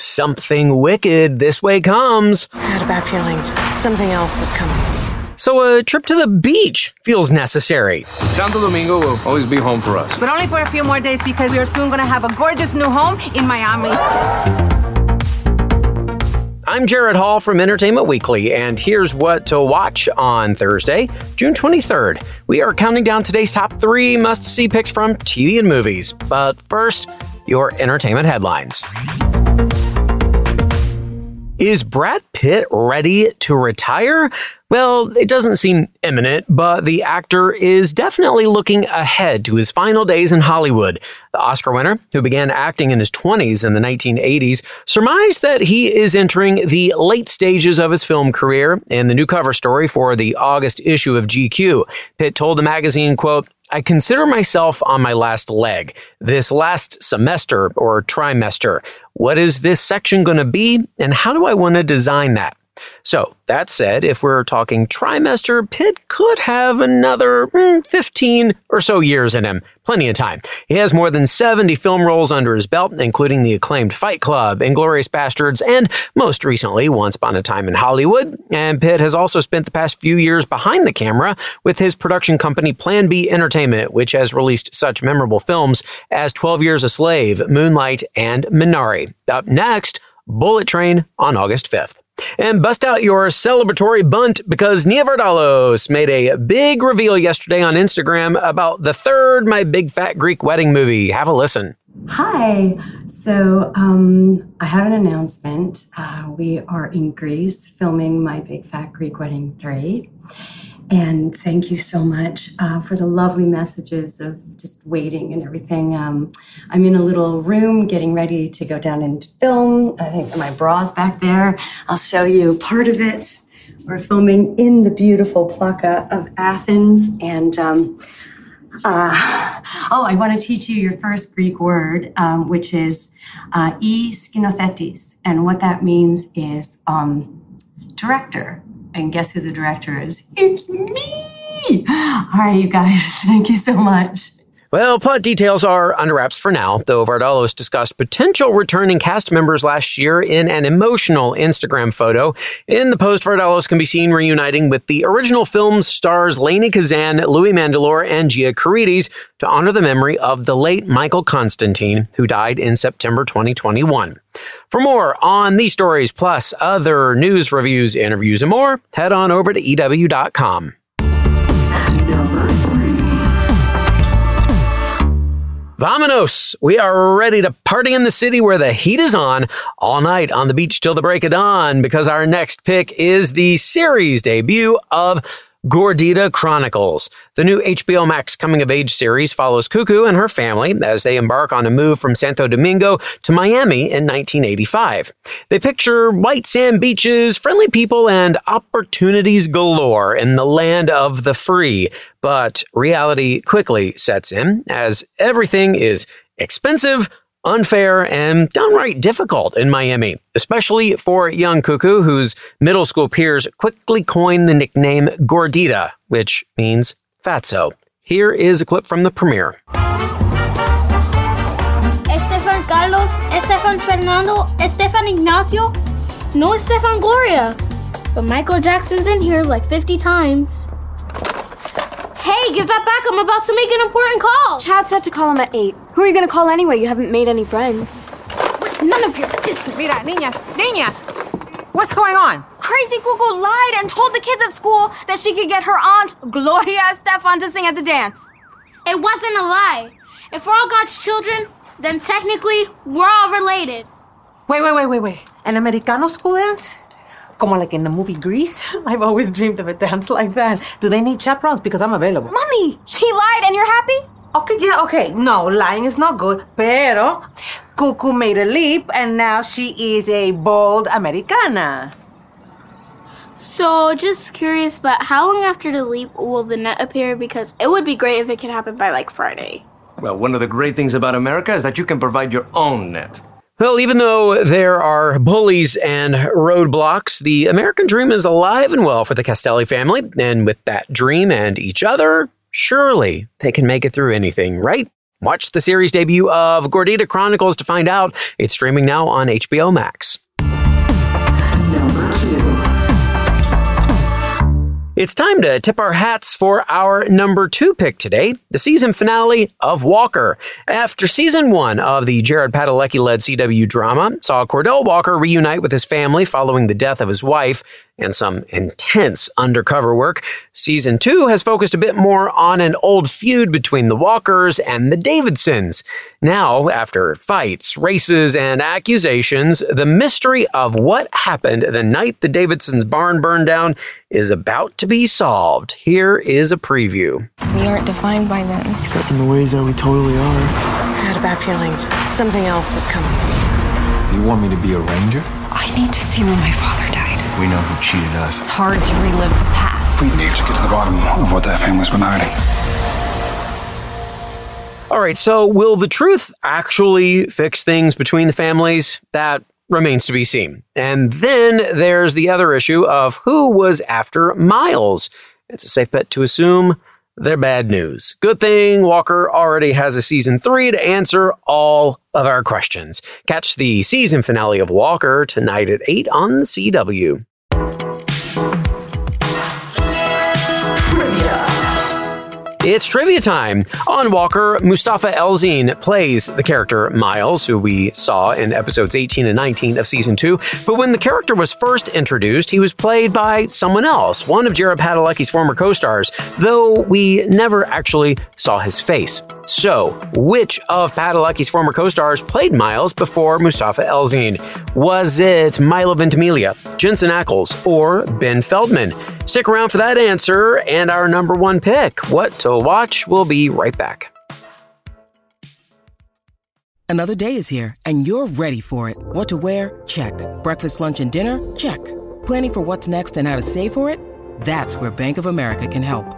Something wicked this way comes. I had a bad feeling. Something else is coming. So a trip to the beach feels necessary. Santo Domingo will always be home for us. But only for a few more days because we are soon going to have a gorgeous new home in Miami. I'm Jared Hall from Entertainment Weekly, and here's what to watch on Thursday, June 23rd. We are counting down today's top three must see picks from TV and movies. But first, your entertainment headlines. Is Brad Pitt ready to retire? Well, it doesn't seem imminent, but the actor is definitely looking ahead to his final days in Hollywood. The Oscar winner, who began acting in his 20s in the 1980s, surmised that he is entering the late stages of his film career in the new cover story for the August issue of GQ. Pitt told the magazine, quote, I consider myself on my last leg, this last semester or trimester. What is this section going to be, and how do I want to design that? So, that said, if we're talking trimester, Pitt could have another mm, 15 or so years in him. Plenty of time. He has more than 70 film roles under his belt, including the acclaimed Fight Club, Inglourious Basterds, and most recently, Once Upon a Time in Hollywood. And Pitt has also spent the past few years behind the camera with his production company Plan B Entertainment, which has released such memorable films as 12 Years a Slave, Moonlight, and Minari. Up next, Bullet Train on August 5th. And bust out your celebratory Bundt because Nia Vardalos made a big reveal yesterday on Instagram about the third My Big Fat Greek Wedding movie. Have a listen. Hi. So um, I have an announcement. Uh, we are in Greece filming My Big Fat Greek Wedding 3. And thank you so much uh, for the lovely messages of just waiting and everything. Um, I'm in a little room getting ready to go down and film. I think my bra's back there. I'll show you part of it. We're filming in the beautiful Plaka of Athens. And um, uh, oh, I want to teach you your first Greek word, um, which is uh, e skinothetis. And what that means is um, director. And guess who the director is? It's me! All right, you guys, thank you so much. Well, plot details are under wraps for now, though Vardalos discussed potential returning cast members last year in an emotional Instagram photo. In the post, Vardalos can be seen reuniting with the original film's stars Lainie Kazan, Louis Mandylor, and Gia Carides to honor the memory of the late Michael Constantine, who died in September 2021. For more on these stories, plus other news, reviews, interviews, and more, head on over to EW.com. Vamonos! We are ready to party in the city where the heat is on all night on the beach till the break of dawn because our next pick is the series debut of Gordita Chronicles. The new HBO Max coming of age series follows Cucu and her family as they embark on a move from Santo Domingo to Miami in 1985. They picture white sand beaches, friendly people, and opportunities galore in the land of the free. But reality quickly sets in as everything is expensive, unfair, and downright difficult in Miami, especially for young Cucu, whose middle school peers quickly coined the nickname Gordita, which means fatso. Here is a clip from the premiere. Estefan Carlos, Estefan Fernando, Estefan Ignacio, no Estefan Gloria. But Michael Jackson's in here like 50 times. Hey, give that back. I'm about to make an important call. Chad said to call him at 8. Who are you gonna call anyway? You haven't made any friends. None of your business. Mira, niñas, niñas, what's going on? Crazy Cucu lied and told the kids at school that she could get her aunt, Gloria Estefan, to sing at the dance. It wasn't a lie. If we're all God's children, then technically we're all related. Wait, wait, wait, wait, wait. An Americano school dance? Como like in the movie Grease? I've always dreamed of a dance like that. Do they need chaperones? Because I'm available. Mommy, she lied and you're happy? Okay, yeah, okay. No, lying is not good. Pero Cucu made a leap and now she is a bold Americana. So, just curious, but how long after the leap will the net appear? Because it would be great if it could happen by like Friday. Well, one of the great things about America is that you can provide your own net. Well, even though there are bullies and roadblocks, the American dream is alive and well for the Castelli family. And with that dream and each other, surely they can make it through anything, right? Watch the series debut of Gordita Chronicles to find out. It's streaming now on HBO Max. Number two. It's time to tip our hats for our number two pick today, the season finale of Walker. After season one of the Jared Padalecki led CW drama, saw Cordell Walker reunite with his family following the death of his wife and some intense undercover work. Season two has focused a bit more on an old feud between the Walkers and the Davidsons. Now, after fights, races, and accusations, the mystery of what happened the night the Davidsons' barn burned down is about to be solved. Here is a preview. We aren't defined by them. Except in the ways that we totally are. I had a bad feeling something else is coming. You want me to be a ranger? I need to see when my father died. We know who cheated us. It's hard to relive the past. We need to get to the bottom of what that family's been hiding. All right, so will the truth actually fix things between the families? That remains to be seen. And then there's the other issue of who was after Miles. It's a safe bet to assume they're bad news. Good thing Walker already has a season three to answer all of our questions. Catch the season finale of Walker tonight at 8 on the CW. It's trivia time. On Walker, Mustafa Elzein plays the character Miles, who we saw in episodes 18 and 19 of season 2. But when the character was first introduced, he was played by someone else, one of Jared Padalecki's former co stars, though we never actually saw his face. So, which of Padalecki's former co stars played Miles before Mustafa Elzein? Was it Milo Ventimiglia, Jensen Ackles, or Ben Feldman? Stick around for that answer and our number one pick. What to watch? We'll be right back. Another day is here, and you're ready for it. What to wear? Check. Breakfast, lunch, and dinner? Check. Planning for what's next and how to save for it? That's where Bank of America can help.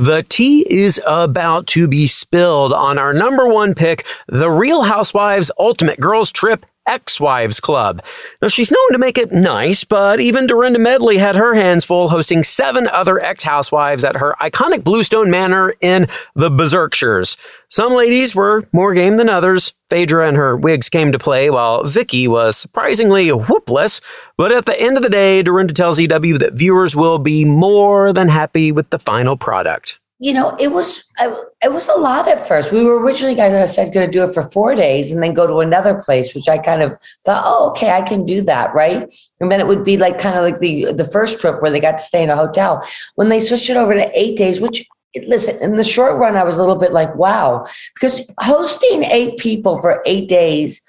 The tea is about to be spilled on our number one pick, The Real Housewives Ultimate Girls Trip Ex-Wives Club. Now, she's known to make it nice, but even Dorinda Medley had her hands full hosting seven other ex-housewives at her iconic Bluestone Manor in the Berkshires. Some ladies were more game than others. Phaedra and her wigs came to play, while Vicki was surprisingly whoopless. But at the end of the day, Dorinda tells EW that viewers will be more than happy with the final product you know, it was it was a lot at first. We were originally, like I said, going to do it for four days and then go to another place, which I kind of thought, oh, okay, I can do that, right? And then it would be like kind of like the the first trip where they got to stay in a hotel. When they switched it over to eight days, which listen, in the short run, I was a little bit like, wow, because hosting eight people for eight days,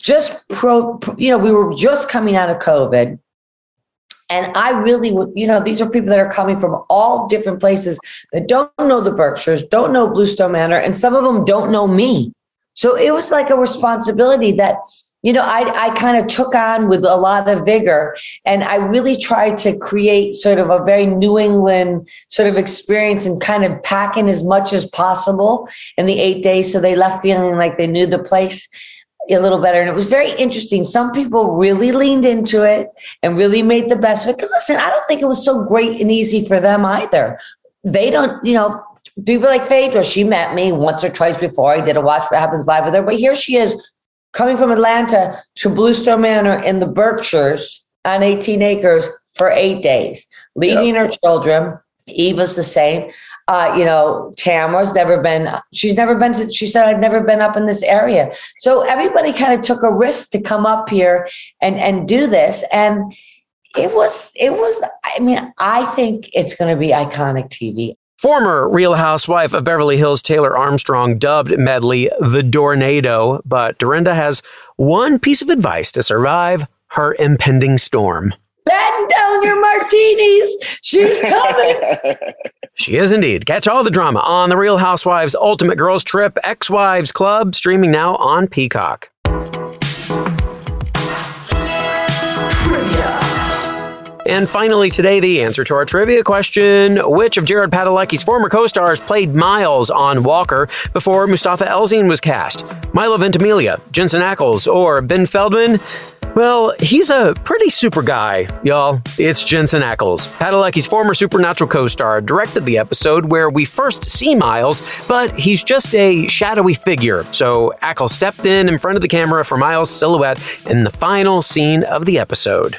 just pro, you know, we were just coming out of COVID and I really would, you know, these are people that are coming from all different places that don't know the Berkshires, don't know Bluestone Manor, and some of them don't know me. So it was like a responsibility that, you know, I, I kind of took on with a lot of vigor. And I really tried to create sort of a very New England sort of experience and kind of pack in as much as possible in the eight days. So they left feeling like they knew the place a little better. And it was very interesting. Some people really leaned into it and really made the best of it. Because listen, I don't think it was so great and easy for them either. They don't, you know, people like Phaedra, she met me once or twice before. I did a Watch What Happens Live with her. But here she is coming from Atlanta to Bluestone Manor in the Berkshires on 18 acres for eight days, leaving yep. her children. Eva's the same. Uh, you know, Tamra's never been, she's never been to, she said, I've never been up in this area. So everybody kind of took a risk to come up here and, and do this. And it was, it was, I mean, I think it's going to be iconic TV. Former Real Housewife of Beverly Hills Taylor Armstrong dubbed Medley the Dornado, but Dorinda has one piece of advice to survive her impending storm. Batten down your martinis. She's coming. she is indeed. Catch all the drama on The Real Housewives Ultimate Girls Trip Ex Wives Club, streaming now on Peacock. And finally, today, the answer to our trivia question Which of Jared Padalecki's former co stars played Miles on Walker before Mustafa Elzein was cast? Milo Ventimiglia, Jensen Ackles, or Ben Feldman? Well, he's a pretty super guy, y'all. It's Jensen Ackles. Padalecki's former Supernatural co star directed the episode where we first see Miles, but he's just a shadowy figure. So Ackles stepped in in front of the camera for Miles' silhouette in the final scene of the episode.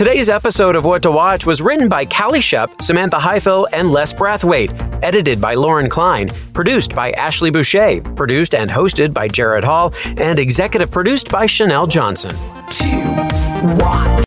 Today's episode of What to Watch was written by Callie Shep, Samantha Heifel, and Les Brathwaite, edited by Lauren Klein, produced by Ashley Boucher, produced and hosted by Jared Hall, and executive produced by Chanel Johnson. Two, one.